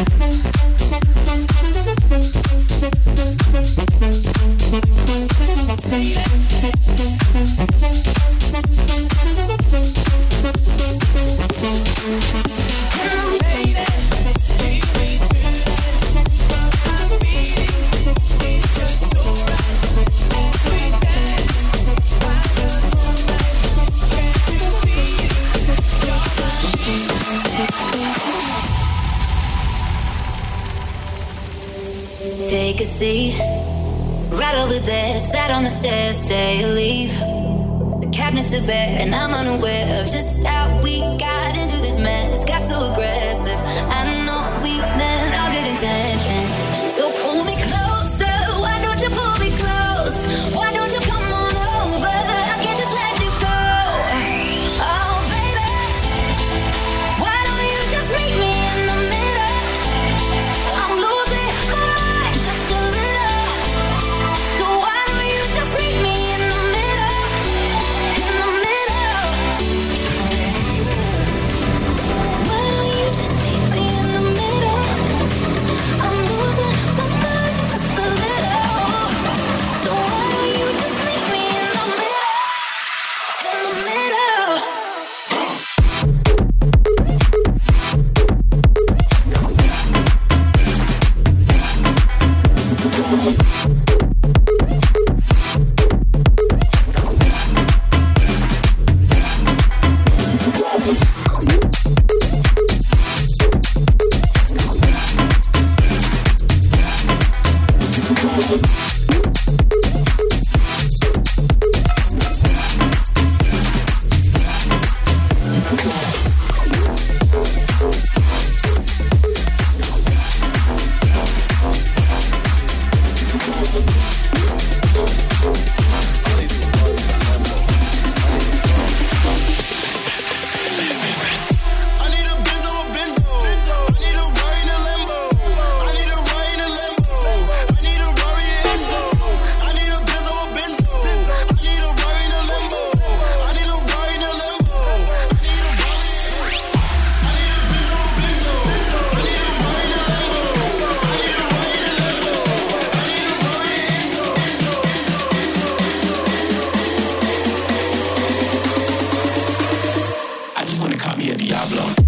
Okay. I just wanna call me a Diablo.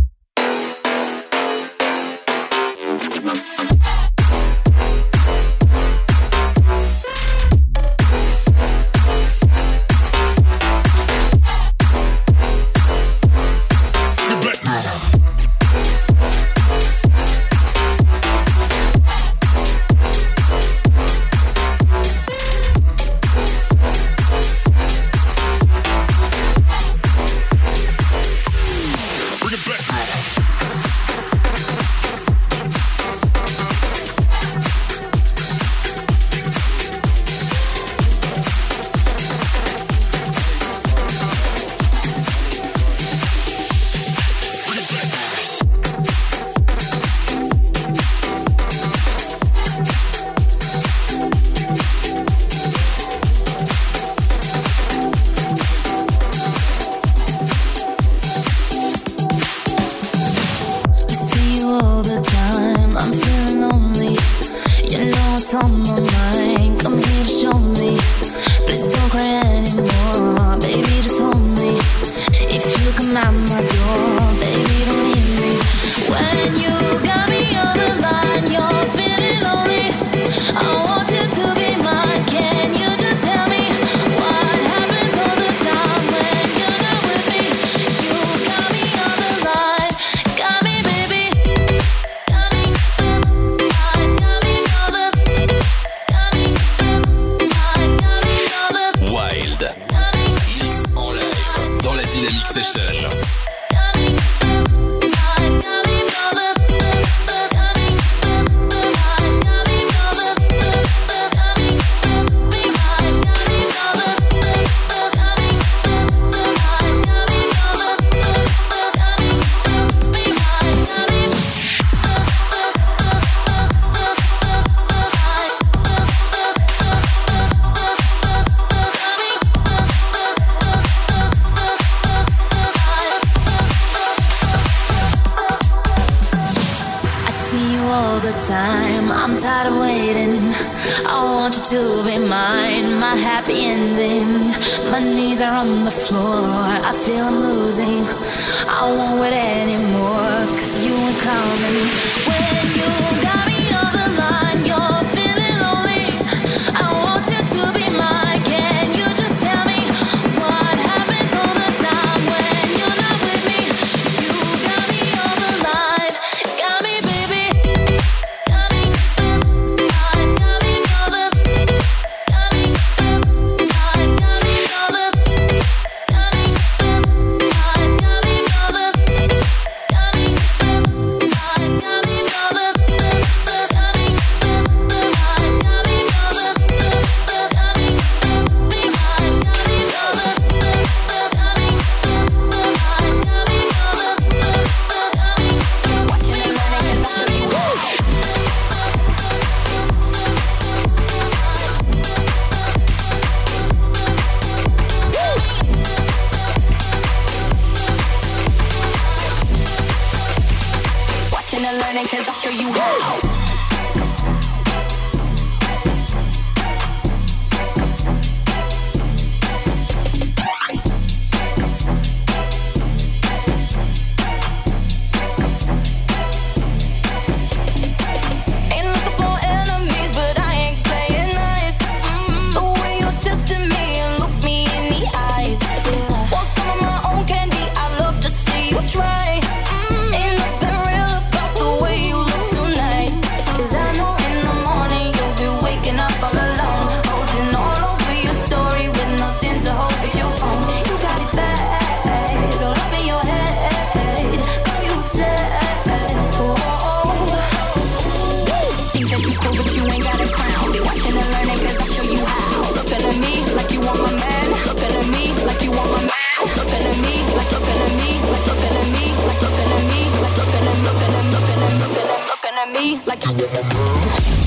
like I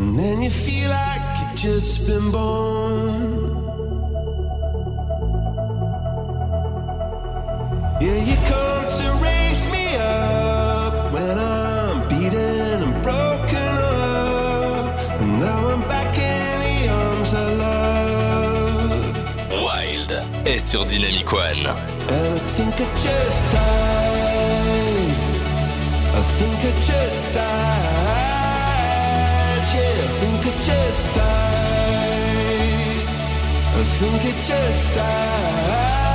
And then you feel like you've just been born. Yeah, you come to raise me up when I'm beaten and broken up. And now I'm back in the arms of love. Wild est sur Dynamic One. And I think I just died. I think I just died. think it just died.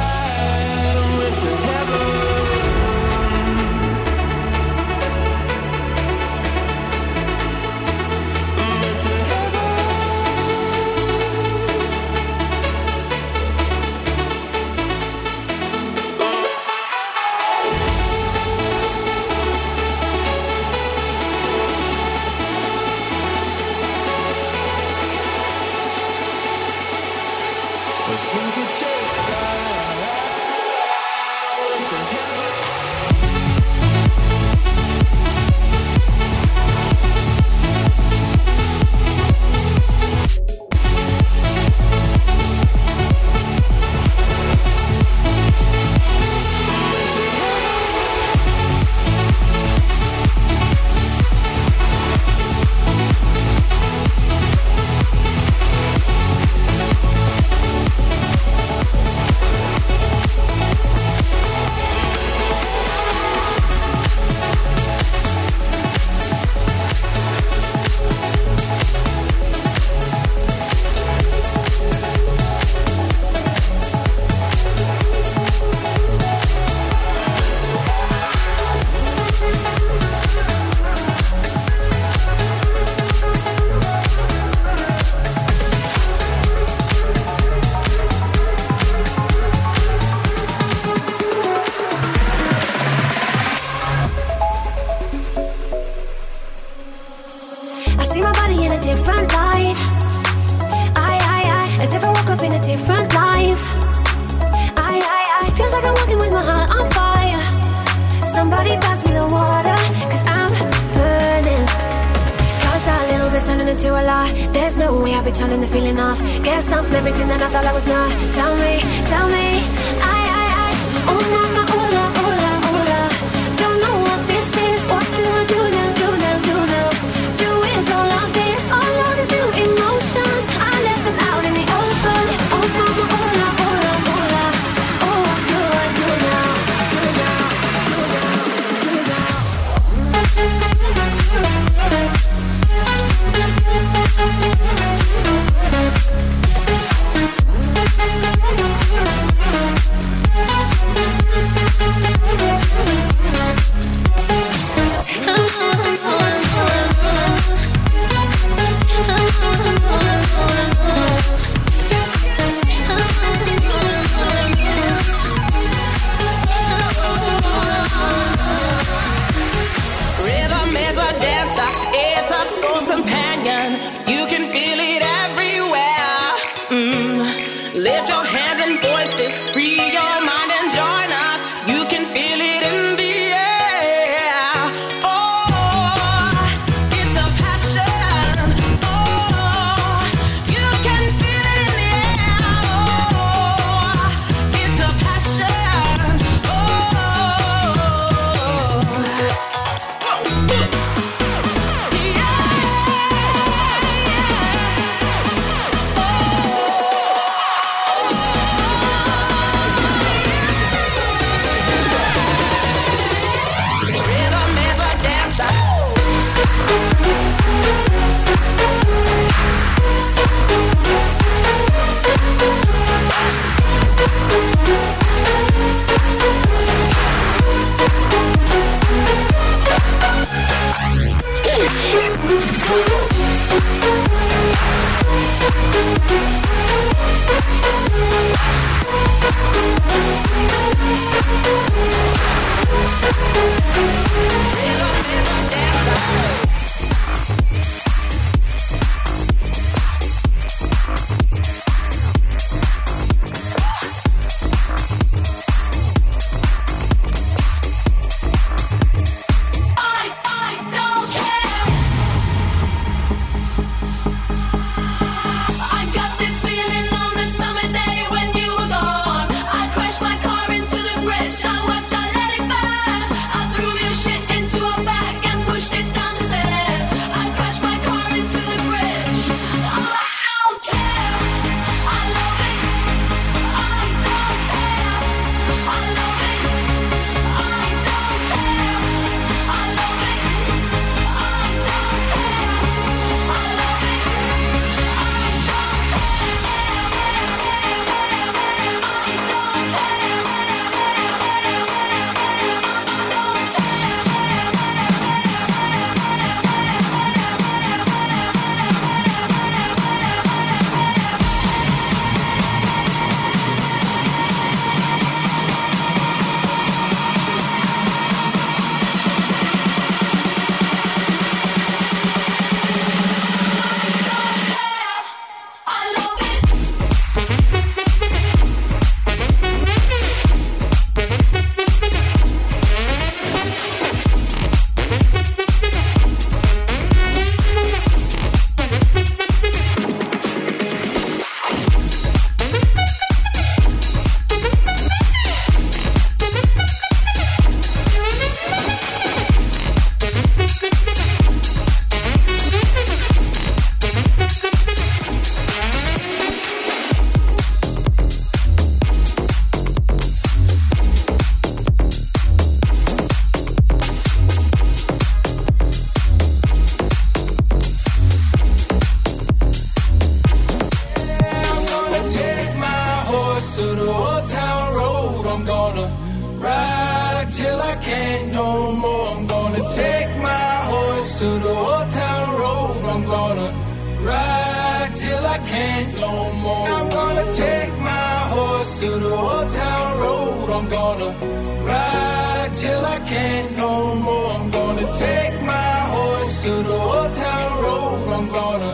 Through the old town road. I'm gonna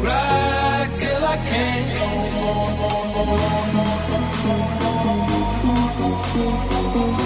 ride till I can't no more.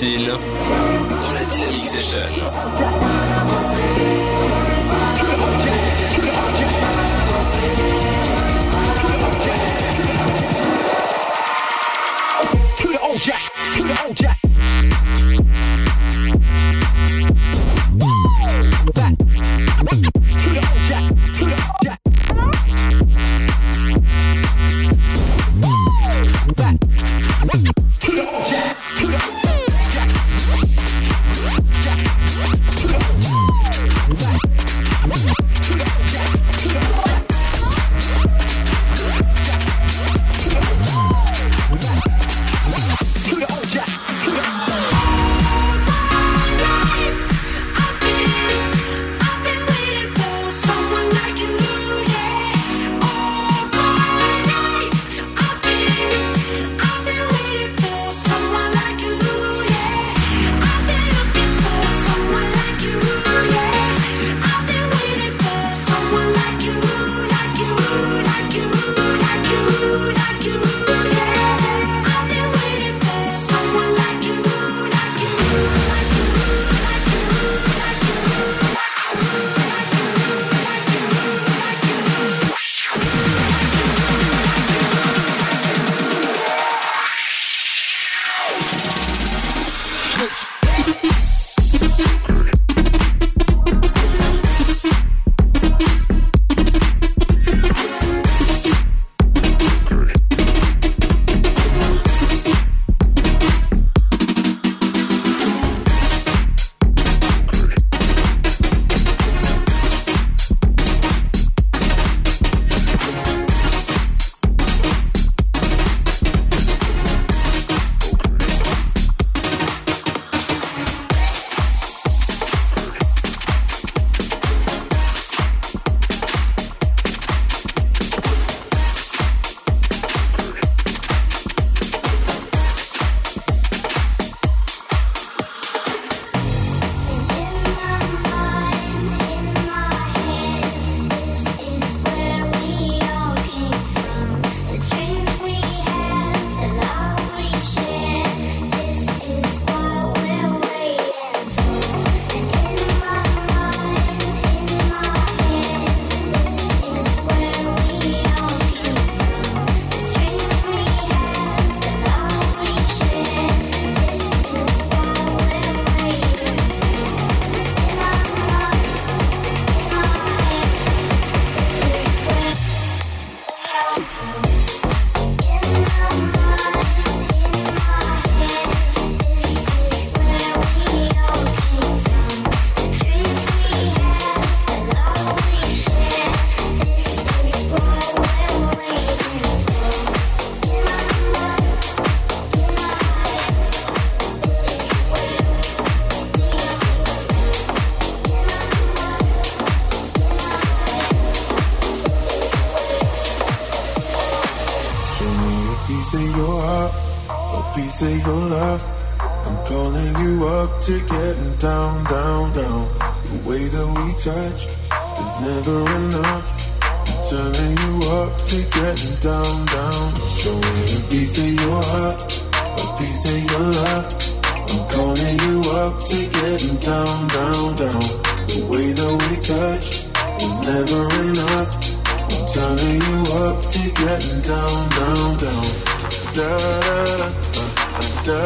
Dans la Dynamic Session. Of your love. I'm calling you up to getting down, down, down. The way that we touch is never enough. I'm turning you up to getting down, down. Show me a piece of your heart, a piece of your love. I'm calling you up to getting down, down, down. The way that we touch is never enough. I'm turning you up to getting down, down, down. Da da da, down,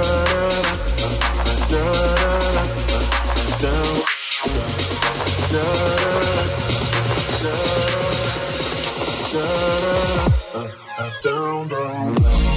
down, down.